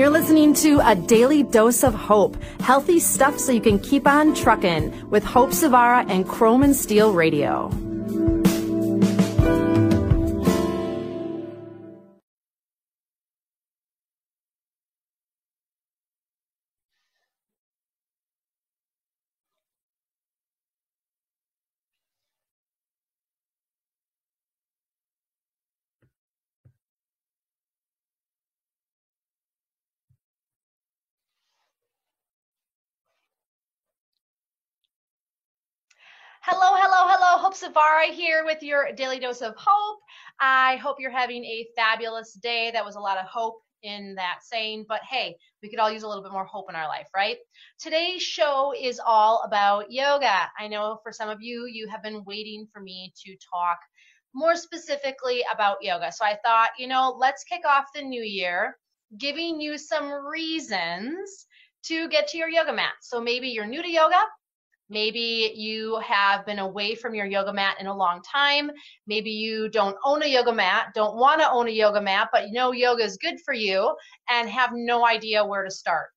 you're listening to A Daily Dose of Hope, healthy stuff so you can keep on trucking with Hope Savara and Chrome and Steel Radio. Hello, hello, hello. Hope Savara here with your daily dose of hope. I hope you're having a fabulous day. That was a lot of hope in that saying, but hey, we could all use a little bit more hope in our life, right? Today's show is all about yoga. I know for some of you, you have been waiting for me to talk more specifically about yoga. So I thought, you know, let's kick off the new year giving you some reasons to get to your yoga mat. So maybe you're new to yoga Maybe you have been away from your yoga mat in a long time. Maybe you don't own a yoga mat, don't want to own a yoga mat, but you know yoga is good for you and have no idea where to start.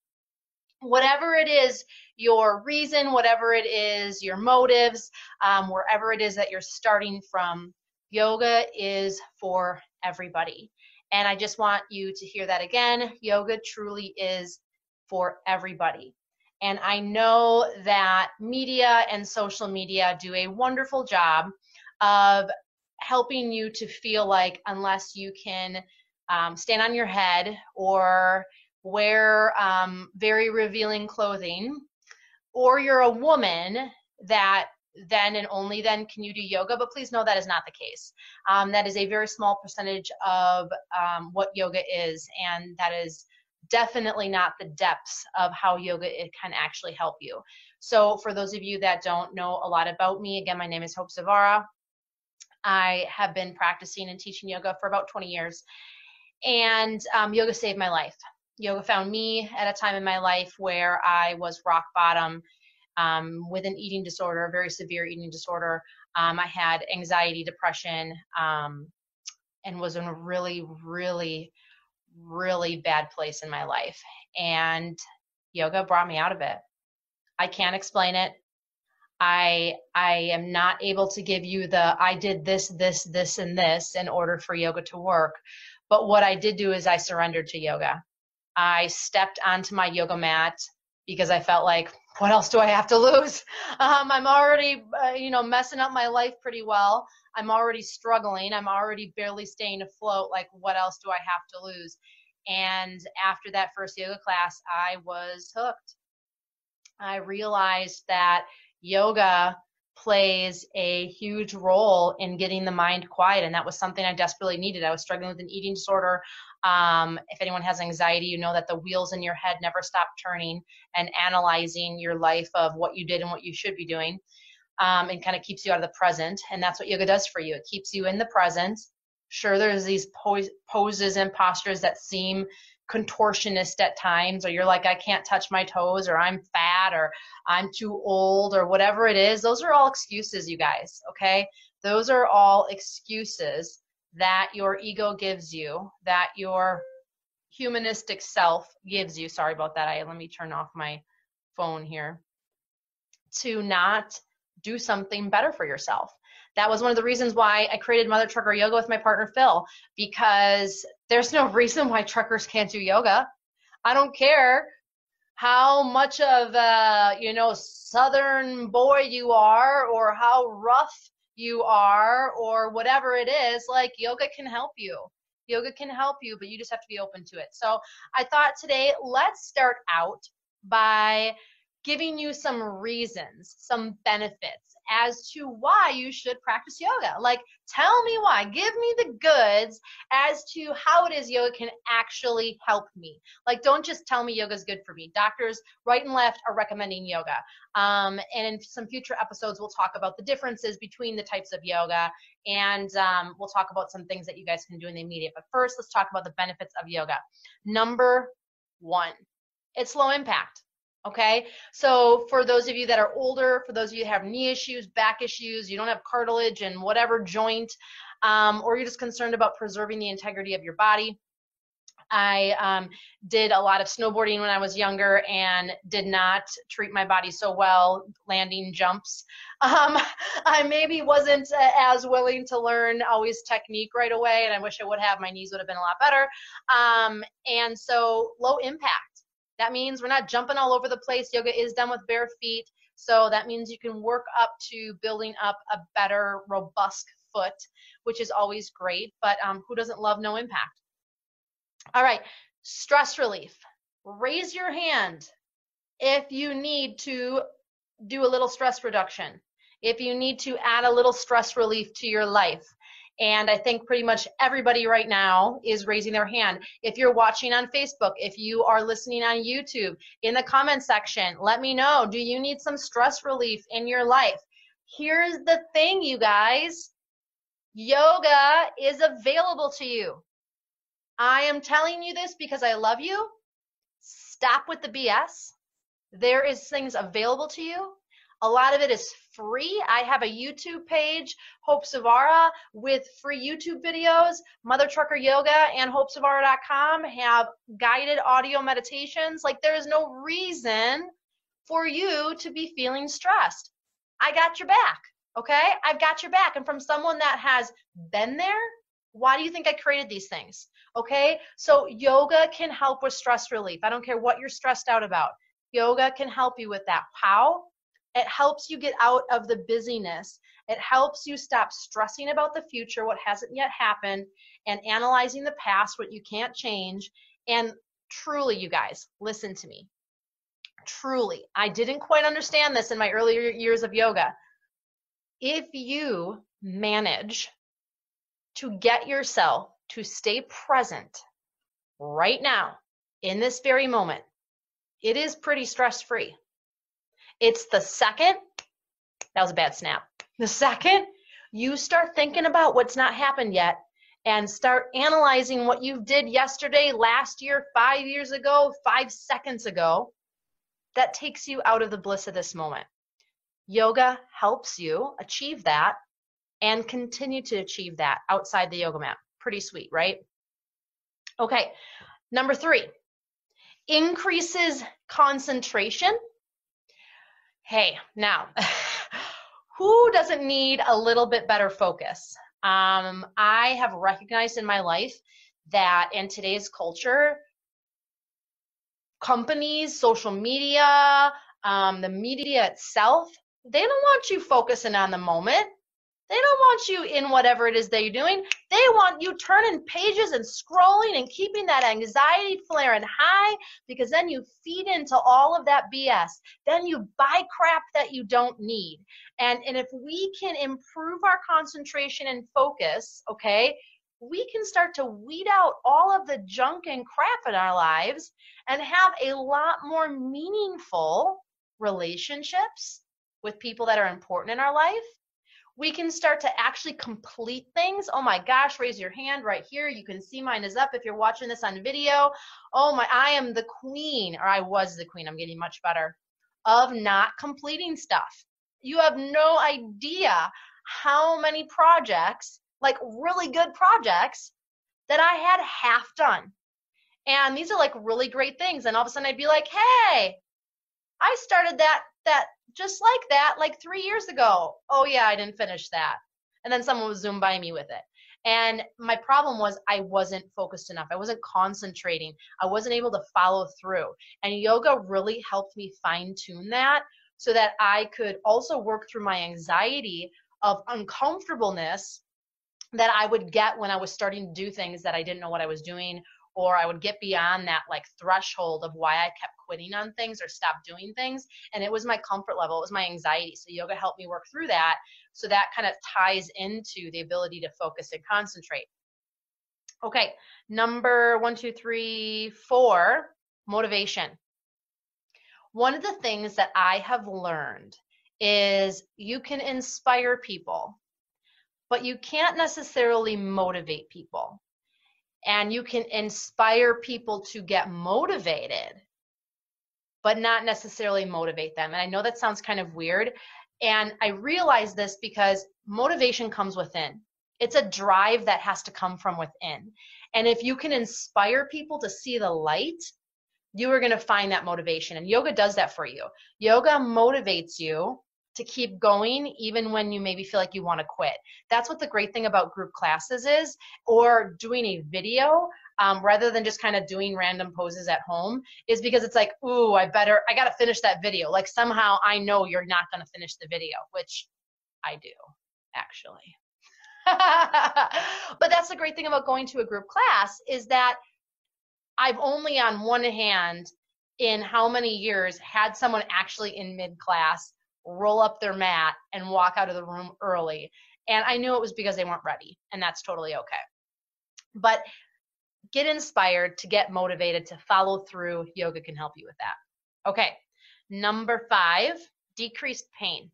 Whatever it is, your reason, whatever it is, your motives, um, wherever it is that you're starting from, yoga is for everybody. And I just want you to hear that again. Yoga truly is for everybody. And I know that media and social media do a wonderful job of helping you to feel like unless you can um, stand on your head or wear um, very revealing clothing, or you're a woman that then and only then can you do yoga. But please know that is not the case. Um, that is a very small percentage of um, what yoga is, and that is definitely not the depths of how yoga it can actually help you. So for those of you that don't know a lot about me, again, my name is Hope Savara. I have been practicing and teaching yoga for about 20 years, and um, yoga saved my life. Yoga found me at a time in my life where I was rock bottom um, with an eating disorder, a very severe eating disorder. Um, I had anxiety, depression, um, and was in a really, really really bad place in my life. And yoga brought me out of it. I can't explain it. I I am not able to give you the I did this, this, this, and this in order for yoga to work. But what I did do is I surrendered to yoga. I stepped onto my yoga mat because I felt like, what else do I have to lose? Um, I'm already, uh, you know, messing up my life pretty well. I'm already struggling. I'm already barely staying afloat. Like, what else do I have to lose? And after that first yoga class, I was hooked. I realized that yoga plays a huge role in getting the mind quiet and that was something i desperately needed i was struggling with an eating disorder um, if anyone has anxiety you know that the wheels in your head never stop turning and analyzing your life of what you did and what you should be doing um, and kind of keeps you out of the present. And that's what yoga does for you. It keeps you in the present. Sure, there's these poses and postures that seem contortionist at times, or you're like, I can't touch my toes, or I'm fat, or I'm too old, or whatever it is. Those are all excuses, you guys, okay? Those are all excuses that your ego gives you, that your humanistic self gives you. Sorry about that. I let me turn off my phone here. To not do something better for yourself. That was one of the reasons why I created Mother Trucker Yoga with my partner Phil, because there's no reason why truckers can't do yoga. I don't care how much of a you know southern boy you are or how rough you are or whatever it is like yoga can help you yoga can help you but you just have to be open to it so i thought today let's start out by giving you some reasons, some benefits as to why you should practice yoga. Like, tell me why. Give me the goods as to how it is yoga can actually help me. Like, don't just tell me yoga is good for me. Doctors, right and left, are recommending yoga. Um, and in some future episodes, we'll talk about the differences between the types of yoga and um, we'll talk about some things that you guys can do in the immediate. But first, let's talk about the benefits of yoga. Number one, it's low impact Okay, so for those of you that are older, for those of you that have knee issues, back issues, you don't have cartilage and whatever joint, um, or you're just concerned about preserving the integrity of your body, I um, did a lot of snowboarding when I was younger and did not treat my body so well, landing jumps. Um, I maybe wasn't uh, as willing to learn always technique right away, and I wish I would have. My knees would have been a lot better. Um, and so, low impact. That means we're not jumping all over the place. Yoga is done with bare feet. So that means you can work up to building up a better, robust foot, which is always great. But um, who doesn't love no impact? All right, stress relief. Raise your hand if you need to do a little stress reduction, if you need to add a little stress relief to your life. And I think pretty much everybody right now is raising their hand. If you're watching on Facebook, if you are listening on YouTube, in the comment section, let me know. Do you need some stress relief in your life? Here's the thing, you guys yoga is available to you. I am telling you this because I love you. Stop with the BS. There is things available to you. A lot of it is free. I have a YouTube page, Hope Savara, with free YouTube videos. Mother Trucker Yoga and HopeSavara.com have guided audio meditations. Like, there is no reason for you to be feeling stressed. I got your back, okay? I've got your back. And from someone that has been there, why do you think I created these things? Okay, so yoga can help with stress relief. I don't care what you're stressed out about. Yoga can help you with that. How? It helps you get out of the busyness. It helps you stop stressing about the future, what hasn't yet happened, and analyzing the past, what you can't change. And truly, you guys, listen to me. Truly, I didn't quite understand this in my earlier years of yoga. If you manage to get yourself to stay present right now in this very moment, it is pretty stress free. It's the second, that was a bad snap. The second you start thinking about what's not happened yet and start analyzing what you did yesterday, last year, five years ago, five seconds ago, that takes you out of the bliss of this moment. Yoga helps you achieve that and continue to achieve that outside the yoga mat. Pretty sweet, right? Okay, number three, increases concentration Hey, now, who doesn't need a little bit better focus? Um, I have recognized in my life that in today's culture, companies, social media, um, the media itself, they don't want you focusing on the moment. They don't want you in whatever it is that you're doing. They want you turning pages and scrolling and keeping that anxiety flaring high because then you feed into all of that BS. Then you buy crap that you don't need. And, and if we can improve our concentration and focus, okay, we can start to weed out all of the junk and crap in our lives and have a lot more meaningful relationships with people that are important in our life we can start to actually complete things. Oh my gosh, raise your hand right here. You can see mine is up if you're watching this on video. Oh my, I am the queen, or I was the queen, I'm getting much better, of not completing stuff. You have no idea how many projects, like really good projects, that I had half done. And these are like really great things. And all of a sudden I'd be like, hey, I started that that just like that like three years ago. Oh yeah, I didn't finish that. And then someone would zoom by me with it. And my problem was I wasn't focused enough. I wasn't concentrating. I wasn't able to follow through. And yoga really helped me fine tune that so that I could also work through my anxiety of uncomfortableness that I would get when I was starting to do things that I didn't know what I was doing or I would get beyond that like threshold of why I kept quitting on things or stop doing things. And it was my comfort level, it was my anxiety. So yoga helped me work through that. So that kind of ties into the ability to focus and concentrate. Okay, number one, two, three, four, motivation. One of the things that I have learned is you can inspire people, but you can't necessarily motivate people and you can inspire people to get motivated but not necessarily motivate them and i know that sounds kind of weird and i realize this because motivation comes within It's a drive that has to come from within. And if you can inspire people to see the light, you are going to find that motivation. And yoga does that for you. Yoga motivates you to keep going even when you maybe feel like you want to quit. That's what the great thing about group classes is, or doing a video um, rather than just kind of doing random poses at home, is because it's like, ooh, I better, I got to finish that video. Like somehow I know you're not going to finish the video, which I do actually. but that's the great thing about going to a group class is that I've only on one hand in how many years had someone actually in mid class roll up their mat and walk out of the room early. And I knew it was because they weren't ready, and that's totally okay. But get inspired to get motivated to follow through. Yoga can help you with that. Okay, number five, decreased pain.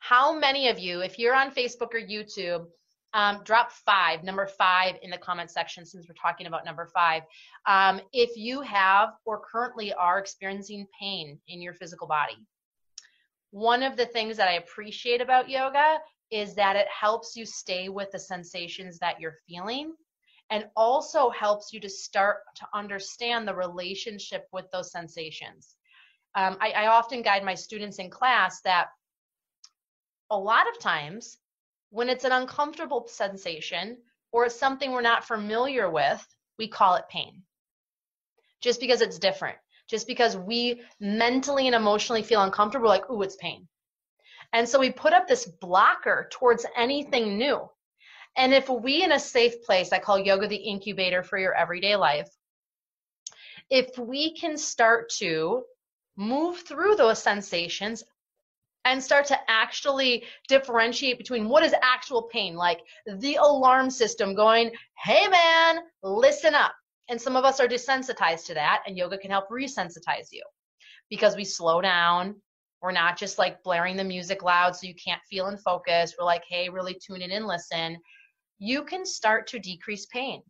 How many of you, if you're on Facebook or YouTube, um, drop five, number five in the comment section since we're talking about number five. Um, if you have or currently are experiencing pain in your physical body, one of the things that I appreciate about yoga is that it helps you stay with the sensations that you're feeling and also helps you to start to understand the relationship with those sensations. Um, I, I often guide my students in class that a lot of times when it's an uncomfortable sensation or it's something we're not familiar with, we call it pain. Just because it's different just because we mentally and emotionally feel uncomfortable, like, ooh, it's pain. And so we put up this blocker towards anything new. And if we, in a safe place, I call yoga the incubator for your everyday life, if we can start to move through those sensations and start to actually differentiate between what is actual pain, like the alarm system going, hey man, listen up. And some of us are desensitized to that, and yoga can help resensitize you because we slow down. We're not just like blaring the music loud so you can't feel and focus. We're like, hey, really tune in and listen. You can start to decrease pain.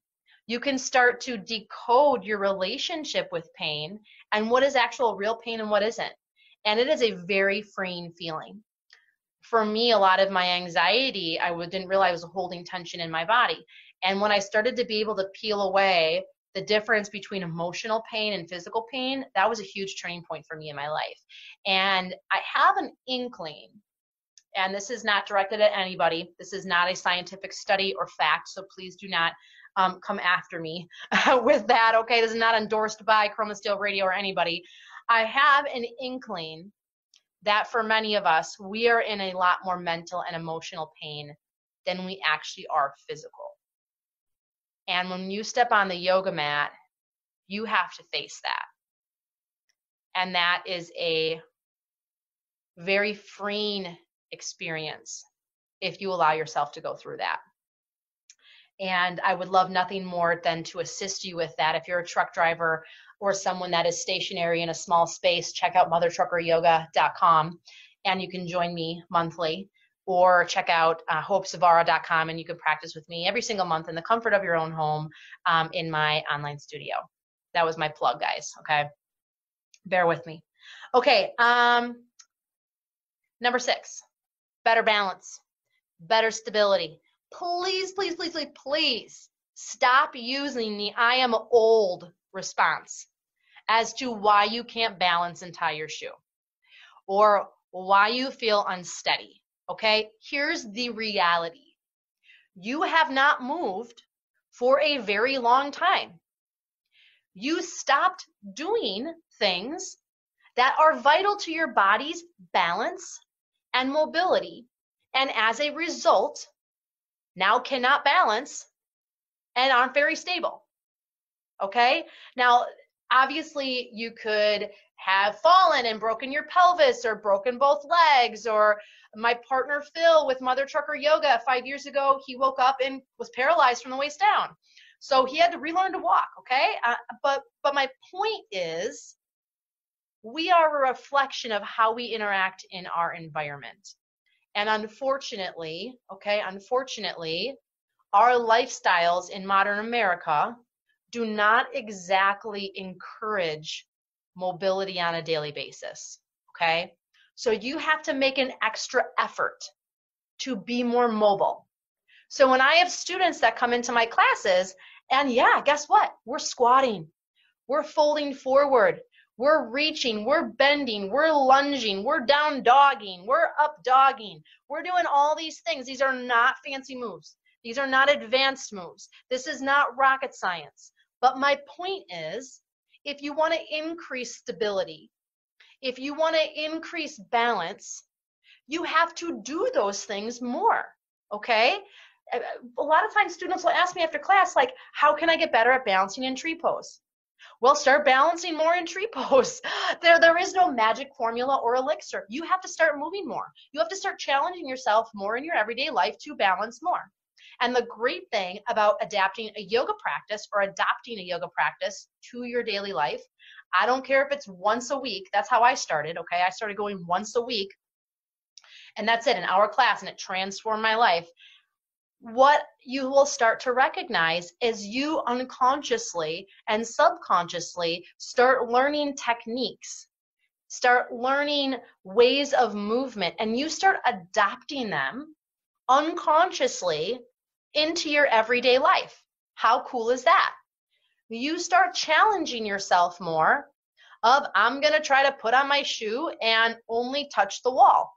You can start to decode your relationship with pain and what is actual real pain and what isn't. And it is a very freeing feeling. For me, a lot of my anxiety, I didn't realize I was holding tension in my body. And when I started to be able to peel away the difference between emotional pain and physical pain, that was a huge turning point for me in my life. And I have an inkling, and this is not directed at anybody, this is not a scientific study or fact, so please do not um, come after me with that, okay? This is not endorsed by Chrome and Steel Radio or anybody. I have an inkling that for many of us, we are in a lot more mental and emotional pain than we actually are physical. And when you step on the yoga mat, you have to face that. And that is a very freeing experience if you allow yourself to go through that. And I would love nothing more than to assist you with that. If you're a truck driver or someone that is stationary in a small space, check out mothertruckeryoga.com and you can join me monthly or check out uh, hopesavara.com and you can practice with me every single month in the comfort of your own home um, in my online studio. That was my plug, guys. Okay. Bear with me. Okay. Um, number six, better balance, better stability. Please, please, please, please, please stop using the I am old response as to why you can't balance and tie your shoe or why you feel unsteady Okay, here's the reality you have not moved for a very long time. You stopped doing things that are vital to your body's balance and mobility, and as a result, now cannot balance and aren't very stable. Okay, now obviously you could have fallen and broken your pelvis or broken both legs or my partner phil with mother trucker yoga five years ago he woke up and was paralyzed from the waist down so he had to relearn to walk okay uh, but but my point is we are a reflection of how we interact in our environment and unfortunately okay unfortunately our lifestyles in modern america do not exactly encourage mobility on a daily basis. Okay. So you have to make an extra effort to be more mobile, So when I have students that come into my classes, and yeah, guess what? We're squatting, we're folding forward, we're reaching, we're bending, we're lunging, we're down dogging, we're up dogging. We're doing all these things. These are not fancy moves. These are not advanced moves. This is not rocket science. But my point is if you want to increase stability, if you want to increase balance, you have to do those things more. Okay? A lot of times students will ask me after class, like, how can I get better at balancing in tree pose? Well, start balancing more in tree pose. There, there is no magic formula or elixir. You have to start moving more. You have to start challenging yourself more in your everyday life to balance more. And the great thing about adapting a yoga practice or adopting a yoga practice to your daily life, I don't care if it's once a week. That's how I started. Okay. I started going once a week. And that's it, an hour class, and it transformed my life what you will start to recognize is you unconsciously and subconsciously start learning techniques, start learning ways of movement, and you start adapting them unconsciously into your everyday life. How cool is that? You start challenging yourself more of I'm going to try to put on my shoe and only touch the wall.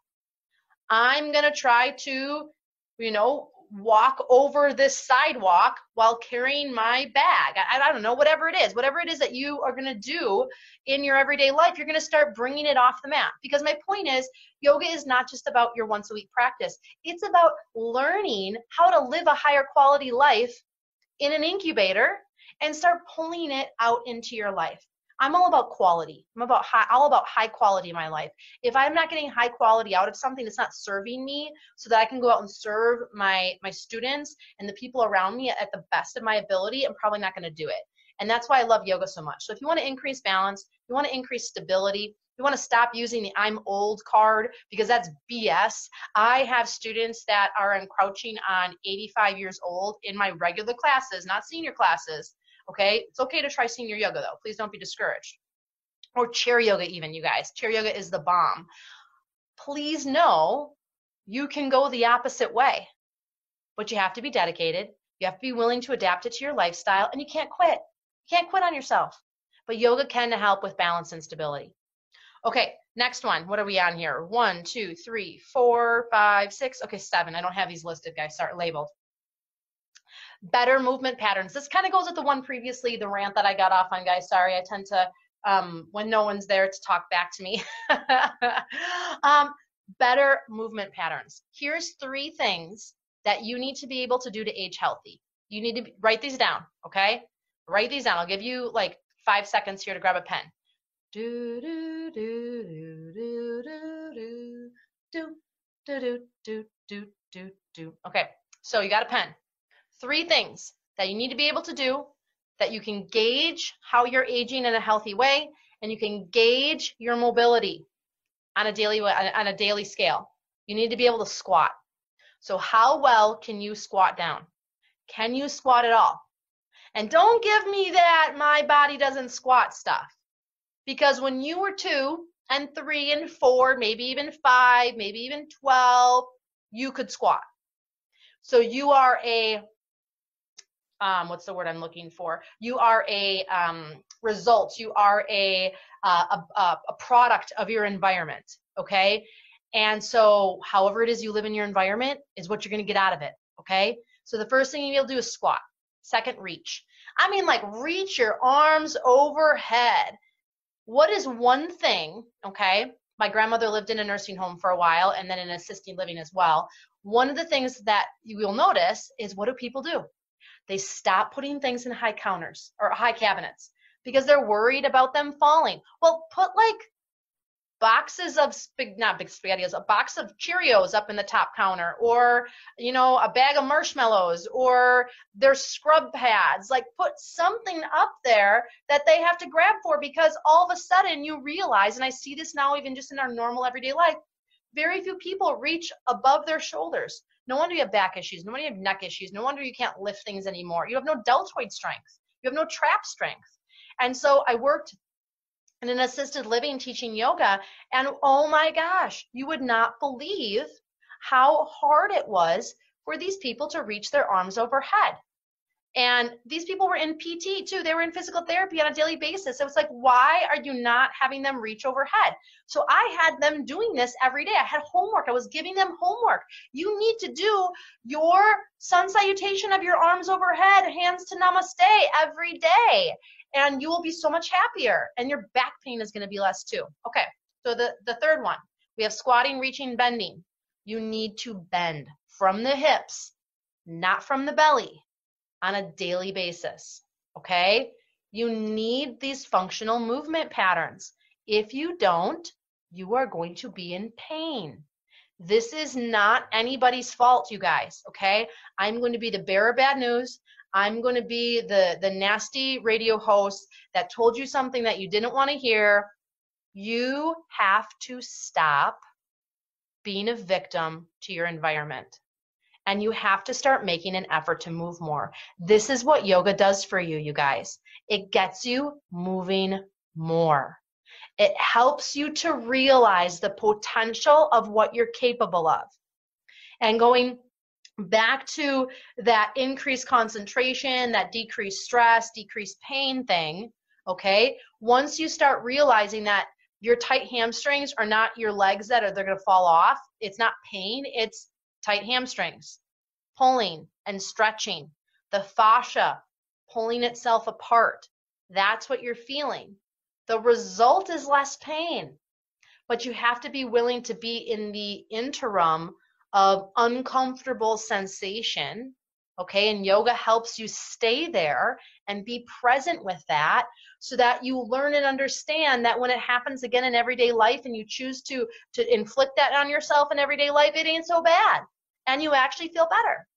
I'm going to try to, you know, walk over this sidewalk while carrying my bag. I, I don't know, whatever it is, whatever it is that you are going to do in your everyday life, you're going to start bringing it off the mat. Because my point is, yoga is not just about your once a week practice, it's about learning how to live a higher quality life in an incubator and start pulling it out into your life. I'm all about quality. I'm about high, all about high quality in my life. If I'm not getting high quality out of something, it's not serving me so that I can go out and serve my my students and the people around me at the best of my ability. I'm probably not going to do it. And that's why I love yoga so much. So if you want to increase balance, you want to increase stability, you want to stop using the I'm old card because that's BS. I have students that are encroaching on 85 years old in my regular classes, not senior classes, Okay, it's okay to try senior yoga though. Please don't be discouraged. Or chair yoga, even, you guys. Chair yoga is the bomb. Please know you can go the opposite way, but you have to be dedicated. You have to be willing to adapt it to your lifestyle, and you can't quit. You can't quit on yourself. But yoga can help with balance and stability. Okay, next one. What are we on here? One, two, three, four, five, six. Okay, seven. I don't have these listed, guys. Start labeled better movement patterns. This kind of goes with the one previously, the rant that I got off on, guys. Sorry, I tend to, um, when no one's there to talk back to me. um, better movement patterns. Here's three things that you need to be able to do to age healthy. You need to write these down, okay? Write these down. I'll give you like five seconds here to grab a pen. Do do do do do do do do do do do do do. Okay, so you got a pen three things that you need to be able to do that you can gauge how you're aging in a healthy way and you can gauge your mobility on a daily on a daily scale. You need to be able to squat. So how well can you squat down? Can you squat at all? And don't give me that my body doesn't squat stuff. Because when you were 2 and 3 and 4, maybe even 5, maybe even 12, you could squat. So you are a um, what's the word I'm looking for? You are a um, result. You are a, uh, a a product of your environment. Okay, and so however it is you live in your environment is what you're going to get out of it. Okay, so the first thing you'll do is squat. Second, reach. I mean, like reach your arms overhead. What is one thing? Okay, my grandmother lived in a nursing home for a while and then in assisted living as well. One of the things that you will notice is what do people do? They stop putting things in high counters or high cabinets because they're worried about them falling. Well, put like boxes of not big spaghettios, a box of Cheerios up in the top counter, or you know, a bag of marshmallows, or their scrub pads. Like put something up there that they have to grab for because all of a sudden you realize, and I see this now even just in our normal everyday life, very few people reach above their shoulders. No wonder you have back issues. No wonder you have neck issues. No wonder you can't lift things anymore. You have no deltoid strength. You have no trap strength. And so I worked in an assisted living teaching yoga. And oh my gosh, you would not believe how hard it was for these people to reach their arms overhead. And these people were in PT too. They were in physical therapy on a daily basis. So it's like, why are you not having them reach overhead? So I had them doing this every day. I had homework. I was giving them homework. You need to do your sun salutation of your arms overhead, hands to namaste every day. And you will be so much happier. And your back pain is going to be less too. Okay. So the, the third one, we have squatting, reaching, bending. You need to bend from the hips, not from the belly on a daily basis. Okay? You need these functional movement patterns. If you don't, you are going to be in pain. This is not anybody's fault, you guys, okay? I'm going to be the bearer of bad news. I'm going to be the, the nasty radio host that told you something that you didn't want to hear. You have to stop being a victim to your environment and you have to start making an effort to move more. This is what yoga does for you, you guys. It gets you moving more. It helps you to realize the potential of what you're capable of. And going back to that increased concentration, that decreased stress, decreased pain thing, okay? Once you start realizing that your tight hamstrings are not your legs that are they're going to fall off, it's not pain, it's tight hamstrings, pulling and stretching, the fascia pulling itself apart. That's what you're feeling. The result is less pain, but you have to be willing to be in the interim of uncomfortable sensation. Okay, and yoga helps you stay there and be present with that so that you learn and understand that when it happens again in everyday life and you choose to to inflict that on yourself in everyday life it ain't so bad and you actually feel better.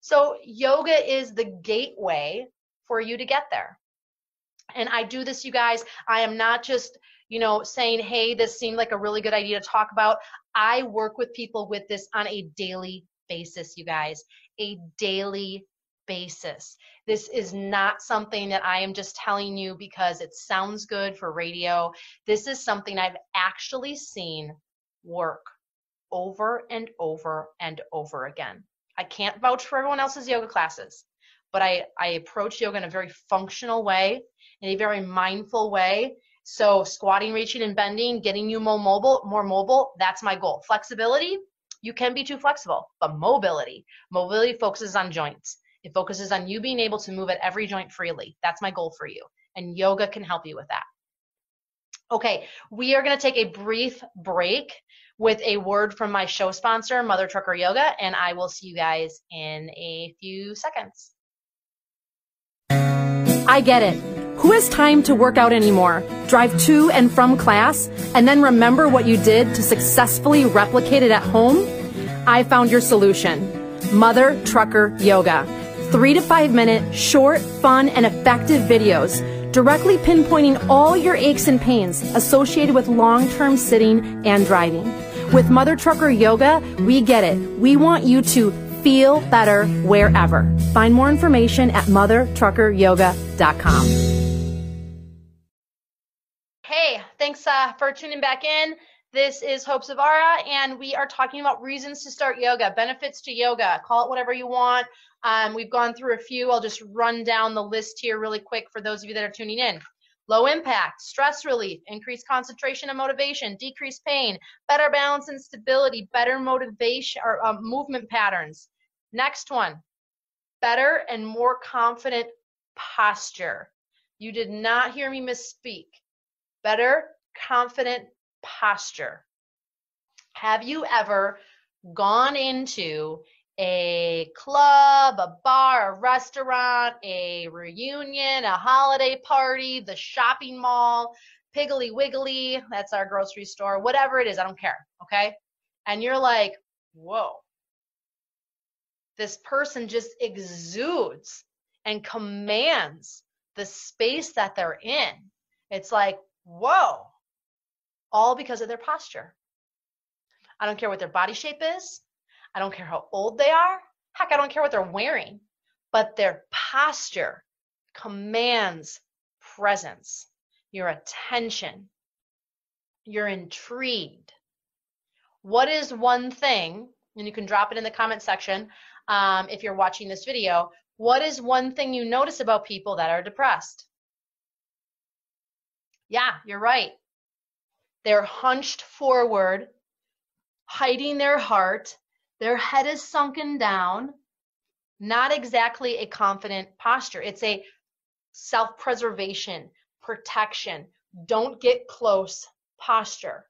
So, yoga is the gateway for you to get there. And I do this, you guys. I am not just, you know, saying, hey, this seemed like a really good idea to talk about. I work with people with this on a daily basis, you guys, a daily basis. This is not something that I am just telling you because it sounds good for radio. This is something I've actually seen work over and over and over again. I can't vouch for everyone else's yoga classes, but I, I approach yoga in a very functional way, in a very mindful way. So squatting, reaching, and bending, getting you more mobile, more mobile, that's my goal. Flexibility, you can be too flexible, but mobility, mobility focuses on joints. It focuses on you being able to move at every joint freely. That's my goal for you. And yoga can help you with that. Okay, we are going to take a brief break with a word from my show sponsor, Mother Trucker Yoga, and I will see you guys in a few seconds. I get it. Who has time to work out anymore? Drive to and from class and then remember what you did to successfully replicate it at home? I found your solution. Mother Trucker Yoga. Three to five minute, short, fun, and effective videos directly pinpointing all your aches and pains associated with long term sitting and driving. With Mother Trucker Yoga, we get it. We want you to feel better wherever. Find more information at mothertruckeryoga.com. Hey, thanks uh, for tuning back in. This is Hope Savara, and we are talking about reasons to start yoga, benefits to yoga. Call it whatever you want. Um, we've gone through a few. I'll just run down the list here really quick for those of you that are tuning in. Low impact, stress relief, increased concentration and motivation, decreased pain, better balance and stability, better motivation or um, movement patterns. Next one, better and more confident posture. You did not hear me misspeak. Better, confident posture. Have you ever gone into a club, a bar, a restaurant, a reunion, a holiday party, the shopping mall, Piggly Wiggly, that's our grocery store, whatever it is, I don't care, okay? And you're like, whoa, this person just exudes and commands the space that they're in. It's like, whoa, all because of their posture. I don't care what their body shape is. I don't care how old they are. Heck, I don't care what they're wearing. But their posture commands presence, your attention. You're intrigued. What is one thing, and you can drop it in the comment section, um, if you're watching this video, what is one thing you notice about people that are depressed? Yeah, you're right. They're hunched forward, hiding their heart. Their head is sunken down. Not exactly a confident posture. It's a self preservation, protection, don't get close posture.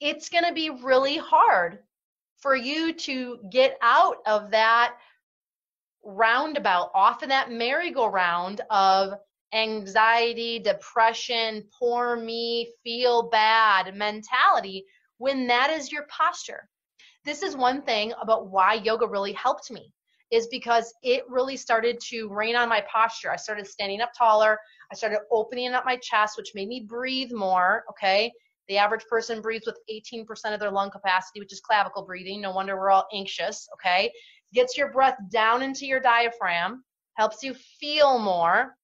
It's going to be really hard for you to get out of that roundabout, off of that merry-go-round of anxiety, depression, poor me, feel bad mentality when that is your posture. This is one thing about why yoga really helped me is because it really started to rain on my posture. I started standing up taller. I started opening up my chest, which made me breathe more. Okay. The average person breathes with 18% of their lung capacity, which is clavicle breathing. No wonder we're all anxious. Okay. Gets your breath down into your diaphragm, helps you feel more,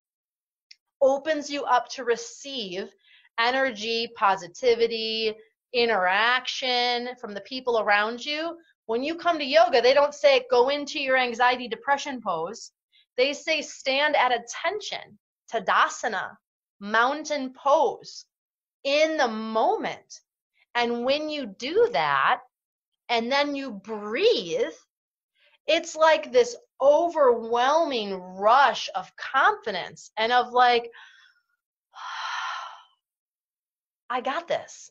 opens you up to receive energy, positivity, interaction from the people around you when you come to yoga, they don't say go into your anxiety depression pose. They say stand at attention, Tadasana, mountain pose in the moment. And when you do that, and then you breathe, it's like this overwhelming rush of confidence and of like, I got this.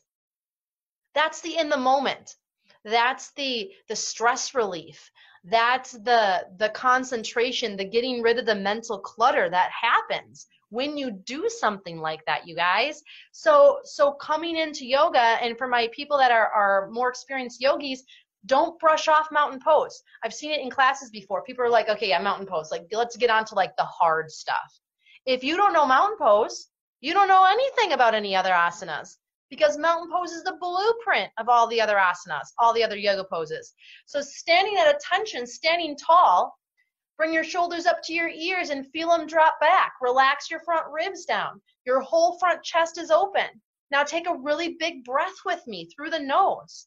That's the in the moment. That's the the stress relief. That's the the concentration the getting rid of the mental clutter that happens when you do something like that you guys. So so coming into yoga and for my people that are are more experienced yogis don't brush off mountain pose. I've seen it in classes before. People are like okay yeah mountain pose. Like let's get on to like the hard stuff. If you don't know mountain pose you don't know anything about any other asanas because mountain pose is the blueprint of all the other asanas, all the other yoga poses. So standing at attention, standing tall, bring your shoulders up to your ears and feel them drop back. Relax your front ribs down. Your whole front chest is open. Now take a really big breath with me through the nose.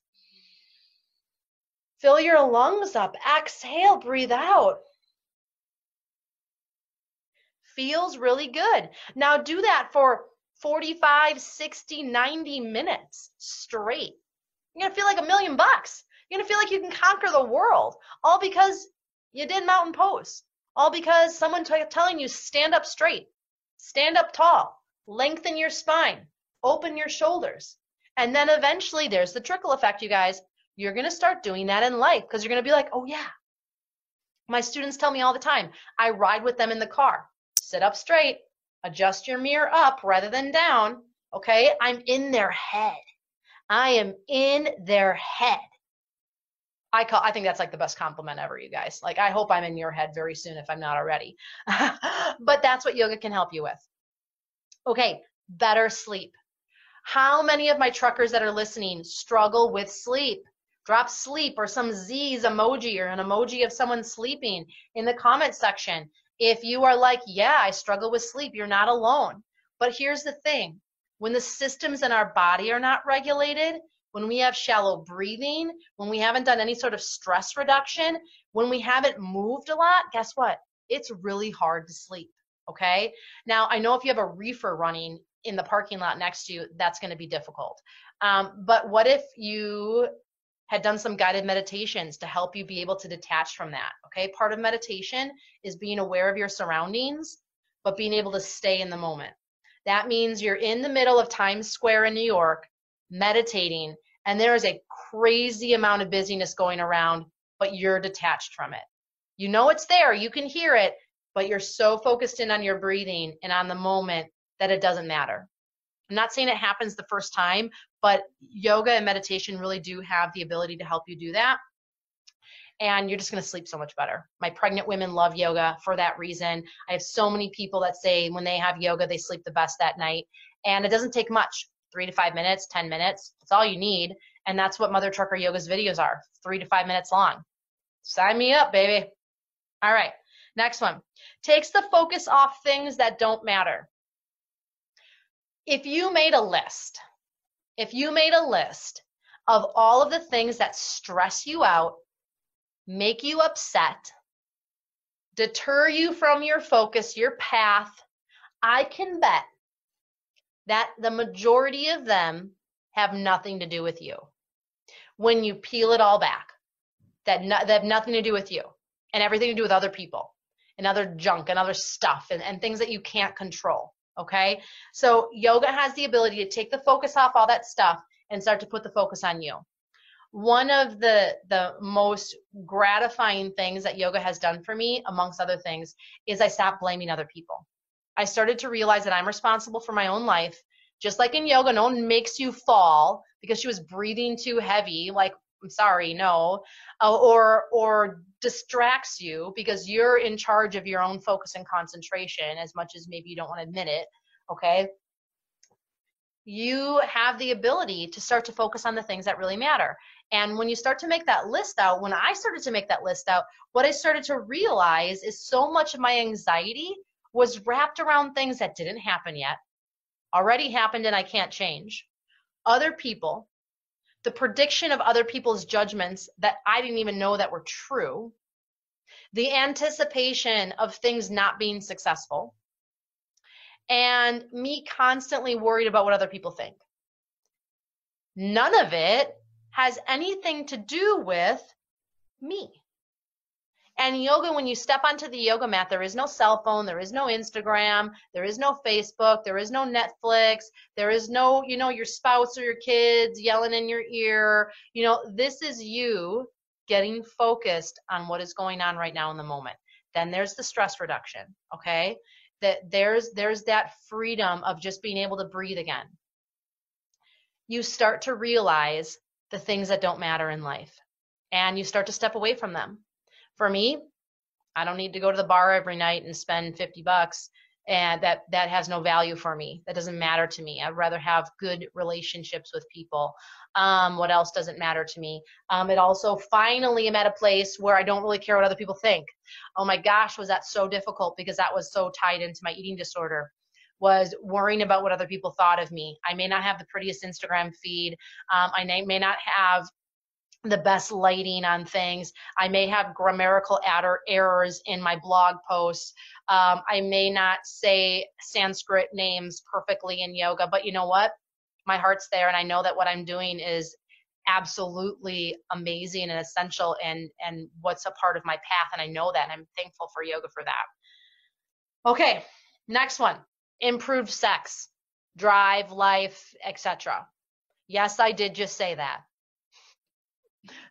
Fill your lungs up. Exhale, breathe out. Feels really good. Now do that for 45, 60, 90 minutes straight. You're going to feel like a million bucks. You're going to feel like you can conquer the world, all because you did mountain pose, all because someone t- telling you stand up straight, stand up tall, lengthen your spine, open your shoulders. And then eventually there's the trickle effect, you guys. You're going to start doing that in life because you're going to be like, oh, yeah. My students tell me all the time, I ride with them in the car. Sit up straight, adjust your mirror up rather than down. Okay, I'm in their head. I am in their head. I call I think that's like the best compliment ever, you guys. Like I hope I'm in your head very soon if I'm not already. but that's what yoga can help you with. Okay, better sleep. How many of my truckers that are listening struggle with sleep? Drop sleep or some Z's emoji or an emoji of someone sleeping in the comment section. If you are like, yeah, I struggle with sleep, you're not alone. But here's the thing when the systems in our body are not regulated, when we have shallow breathing, when we haven't done any sort of stress reduction, when we haven't moved a lot, guess what? It's really hard to sleep. Okay. Now, I know if you have a reefer running in the parking lot next to you, that's going to be difficult. Um, but what if you had done some guided meditations to help you be able to detach from that. Okay, part of meditation is being aware of your surroundings, but being able to stay in the moment. That means you're in the middle of Times Square in New York meditating, and there is a crazy amount of busyness going around, but you're detached from it. You know it's there, you can hear it, but you're so focused in on your breathing and on the moment that it doesn't matter. I'm not saying it happens the first time, but yoga and meditation really do have the ability to help you do that. And you're just going to sleep so much better. My pregnant women love yoga for that reason. I have so many people that say when they have yoga, they sleep the best that night. And it doesn't take much three to five minutes, 10 minutes. That's all you need. And that's what Mother Trucker Yoga's videos are three to five minutes long. Sign me up, baby. All right. Next one takes the focus off things that don't matter if you made a list, if you made a list of all of the things that stress you out make you upset, deter you from your focus, your path, I can bet that the majority of them have nothing to do with you. When you peel it all back, that, no, that have nothing to do with you and everything to do with other people and other junk and other stuff and, and things that you can't control. Okay. So yoga has the ability to take the focus off all that stuff and start to put the focus on you. One of the the most gratifying things that yoga has done for me, amongst other things, is I stopped blaming other people. I started to realize that I'm responsible for my own life. Just like in yoga, no one makes you fall because she was breathing too heavy. Like, I'm sorry, no, uh, or or distracts you because you're in charge of your own focus and concentration as much as maybe you don't want to admit it. Okay, you have the ability to start to focus on the things that really matter. And when you start to make that list out, when I started to make that list out, what I started to realize is so much of my anxiety was wrapped around things that didn't happen yet, already happened and I can't change. Other people, the prediction of other people's judgments that I didn't even know that were true, the anticipation of things not being successful, and me constantly worried about what other people think. None of it has anything to do with me. And yoga, when you step onto the yoga mat, there is no cell phone, there is no Instagram, there is no Facebook, there is no Netflix, there is no, you know, your spouse or your kids yelling in your ear. You know, this is you getting focused on what is going on right now in the moment. Then there's the stress reduction, okay? That there's there's that freedom of just being able to breathe again. You start to realize the things that don't matter in life and you start to step away from them for me, I don't need to go to the bar every night and spend 50 bucks and that that has no value for me. That doesn't matter to me. I'd rather have good relationships with people. Um, what else doesn't matter to me? Um, it also finally am at a place where i don't really care what other people think. Oh my gosh was that so difficult because that was so tied into my eating disorder. Was worrying about what other people thought of me. I may not have the prettiest instagram feed. Um, i may, may not have the best lighting on things. I may have grammatical errors in my blog posts. Um, I may not say Sanskrit names perfectly in yoga, but you know what? My heart's there, and I know that what I'm doing is absolutely amazing and essential and and what's a part of my path and I know that and I'm thankful for yoga for that. Okay, next one. Improved sex, drive, life, etc. Yes, I did just say that.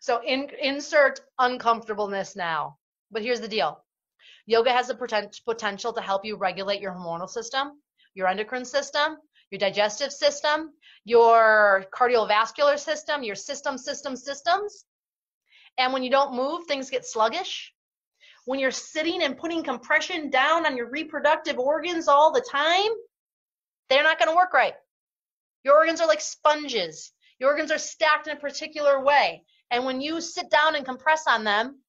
So in, insert uncomfortableness now. But here's the deal. Yoga has the potential to help you regulate your hormonal system, your endocrine system, your digestive system, your cardiovascular system, your system, system, systems. And when you don't move, things get sluggish. When you're sitting and putting compression down on your reproductive organs all the time, they're not going to work right. Your organs are like sponges. Your organs are stacked in a particular way. And when you sit down and compress on them,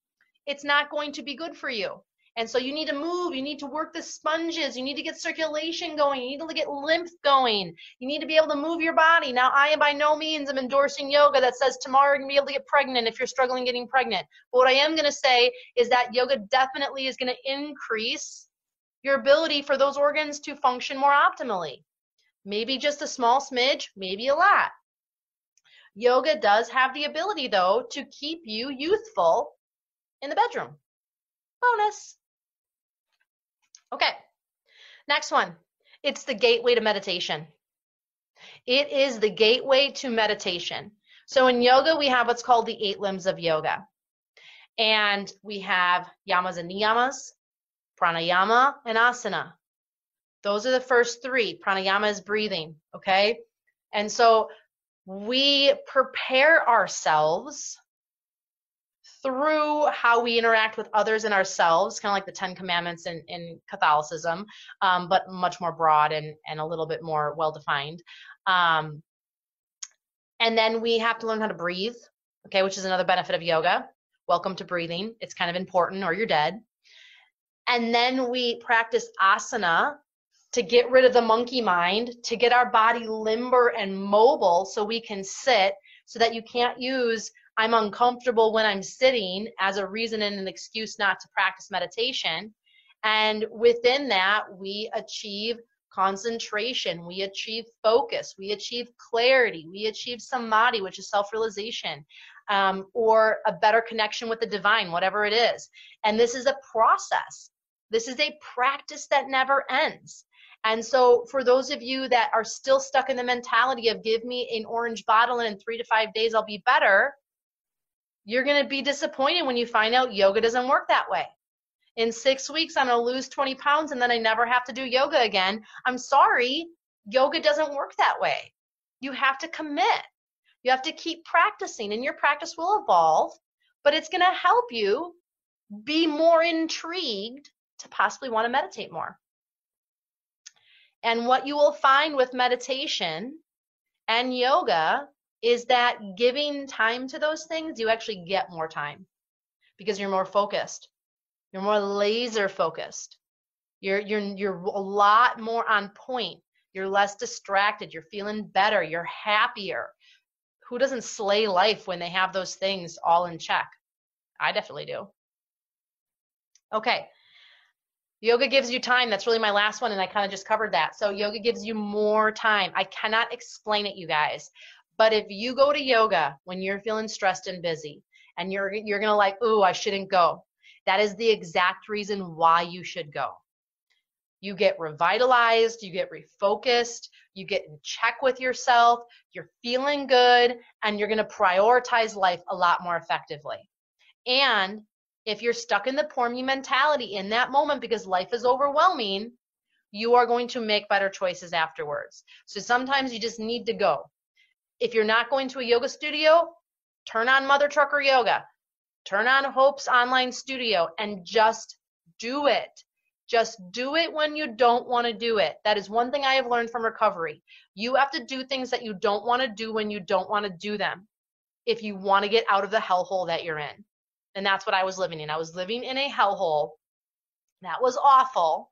it's not going to be good for you. And so you need to move, you need to work the sponges, you need to get circulation going, you need to get lymph going, you need to be able to move your body. Now, I am by no means am endorsing yoga that says tomorrow you're gonna be able to get pregnant if you're struggling getting pregnant. But what I am gonna say is that yoga definitely is gonna increase your ability for those organs to function more optimally. Maybe just a small smidge, maybe a lot. Yoga does have the ability, though, to keep you youthful in the bedroom. Bonus. Okay, next one. It's the gateway to meditation. It is the gateway to meditation. So in yoga, we have what's called the eight limbs of yoga. And we have yamas and niyamas, pranayama, and asana. Those are the first three. Pranayama is breathing, okay? And so we prepare ourselves through how we interact with others and ourselves, kind of like the Ten Commandments in, in Catholicism, um, but much more broad and, and a little bit more well defined. Um, and then we have to learn how to breathe, okay, which is another benefit of yoga. Welcome to breathing. It's kind of important or you're dead. And then we practice asana, to get rid of the monkey mind, to get our body limber and mobile so we can sit, so that you can't use I'm uncomfortable when I'm sitting as a reason and an excuse not to practice meditation. And within that, we achieve concentration, we achieve focus, we achieve clarity, we achieve samadhi, which is self realization, um, or a better connection with the divine, whatever it is. And this is a process. This is a practice that never ends. And so, for those of you that are still stuck in the mentality of give me an orange bottle and in three to five days I'll be better, you're going to be disappointed when you find out yoga doesn't work that way. In six weeks, I'm going to lose 20 pounds and then I never have to do yoga again. I'm sorry, yoga doesn't work that way. You have to commit. You have to keep practicing, and your practice will evolve, but it's going to help you be more intrigued to possibly want to meditate more. And what you will find with meditation and yoga is that giving time to those things, you actually get more time because you're more focused. You're more laser focused. You're you're you're a lot more on point. You're less distracted. You're feeling better. You're happier. Who doesn't slay life when they have those things all in check? I definitely do. Okay. Yoga gives you time. That's really my last one, and I kind of just covered that. So, yoga gives you more time. I cannot explain it, you guys. But if you go to yoga when you're feeling stressed and busy, and you're you're gonna like, ooh, I shouldn't go. That is the exact reason why you should go. You get revitalized, you get refocused, you get in check with yourself, you're feeling good, and you're gonna prioritize life a lot more effectively. And if you're stuck in the poor me mentality in that moment because life is overwhelming, you are going to make better choices afterwards. So sometimes you just need to go. If you're not going to a yoga studio, turn on Mother Trucker Yoga, turn on Hope's online studio, and just do it. Just do it when you don't want to do it. That is one thing I have learned from recovery. You have to do things that you don't want to do when you don't want to do them if you want to get out of the hellhole that you're in. And that's what I was living in. I was living in a hellhole. That was awful.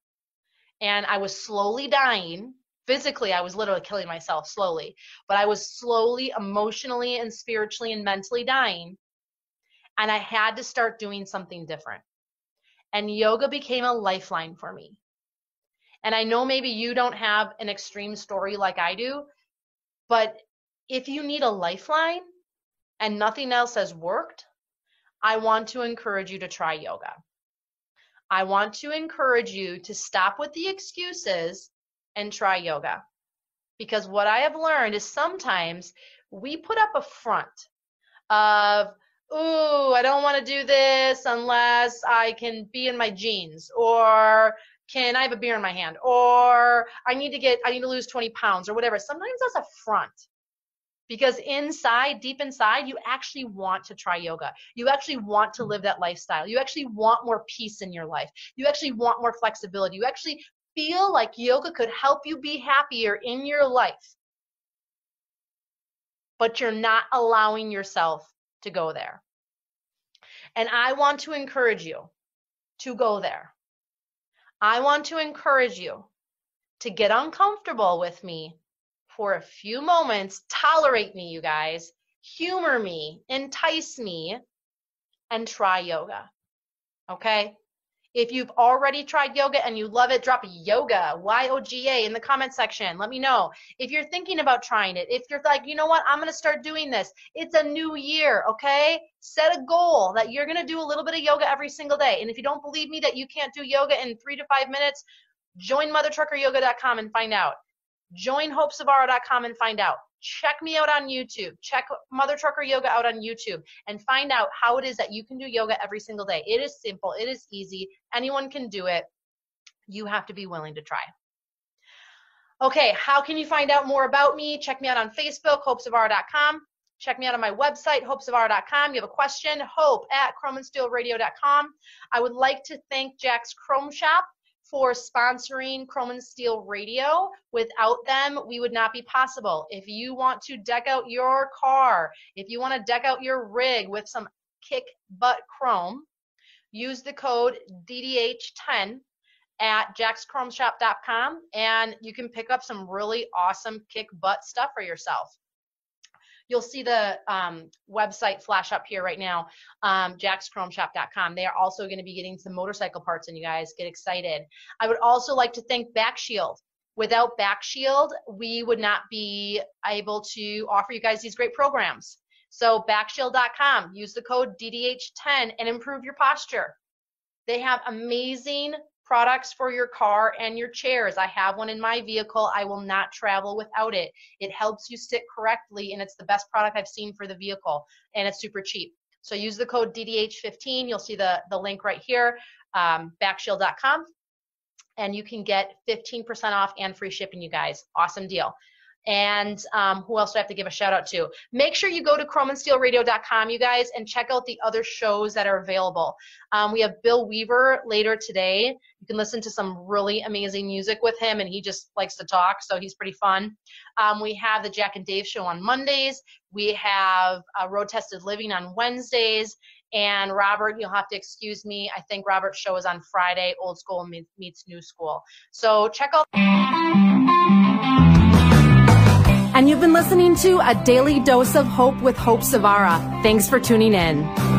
And I was slowly dying. Physically, I was literally killing myself slowly. But I was slowly, emotionally, and spiritually and mentally dying. And I had to start doing something different. And yoga became a lifeline for me. And I know maybe you don't have an extreme story like I do, but if you need a lifeline and nothing else has worked, I want to encourage you to try yoga. I want to encourage you to stop with the excuses and try yoga. Because what I have learned is sometimes we put up a front of, ooh, I don't want to do this unless I can be in my jeans, or can I have a beer in my hand, or I need to get, I need to lose 20 pounds, or whatever. Sometimes that's a front because inside, deep inside, you actually want to try yoga. You actually want to live that lifestyle. You actually want more peace in your life. You actually want more flexibility. You actually feel like yoga could help you be happier in your life. But you're not allowing yourself to go there. And I want to encourage you to go there. I want to encourage you to get uncomfortable with me for a few moments, tolerate me, you guys, humor me, entice me, and try yoga. Okay? If you've already tried yoga and you love it, drop yoga, Y O G A, in the comment section. Let me know. If you're thinking about trying it, if you're like, you know what, I'm going to start doing this. It's a new year, okay? Set a goal that you're going to do a little bit of yoga every single day. And if you don't believe me that you can't do yoga in three to five minutes, join mothertruckeryoga.com and find out. Join hopesavara.com and find out. Check me out on YouTube. Check Mother Trucker Yoga out on YouTube and find out how it is that you can do yoga every single day. It is simple, it is easy. Anyone can do it. You have to be willing to try. Okay, how can you find out more about me? Check me out on Facebook, hopesavara.com. Check me out on my website, hopesavara.com. You have a question, hope at chromeandsteelradio.com. I would like to thank Jack's Chrome Shop for sponsoring Chrome and Steel Radio. Without them, we would not be possible. If you want to deck out your car, if you want to deck out your rig with some kick butt chrome, use the code DDH10 at jackschromeshop.com and you can pick up some really awesome kick butt stuff for yourself. You'll see the um, website flash up here right now, um, jackschromeshop.com. They are also going to be getting some motorcycle parts and you guys get excited. I would also like to thank BackShield. Without BackShield, we would not be able to offer you guys these great programs. So backshield.com, use the code DDH10 and improve your posture. They have amazing products for your car and your chairs. I have one in my vehicle. I will not travel without it. It helps you sit correctly and it's the best product I've seen for the vehicle and it's super cheap. So use the code DDH15. You'll see the, the link right here, um, backshield.com and you can get 15% off and free shipping, you guys. Awesome deal. And um, who else do I have to give a shout out to? Make sure you go to chromeandsteelradio.com, you guys, and check out the other shows that are available. Um, we have Bill Weaver later today. You can listen to some really amazing music with him, and he just likes to talk, so he's pretty fun. Um, we have the Jack and Dave show on Mondays. We have uh, Road Tested Living on Wednesdays. And Robert, you'll have to excuse me. I think Robert's show is on Friday, Old School meets New School. So check out. And you've been listening to A Daily Dose of Hope with Hope Savara. Thanks for tuning in.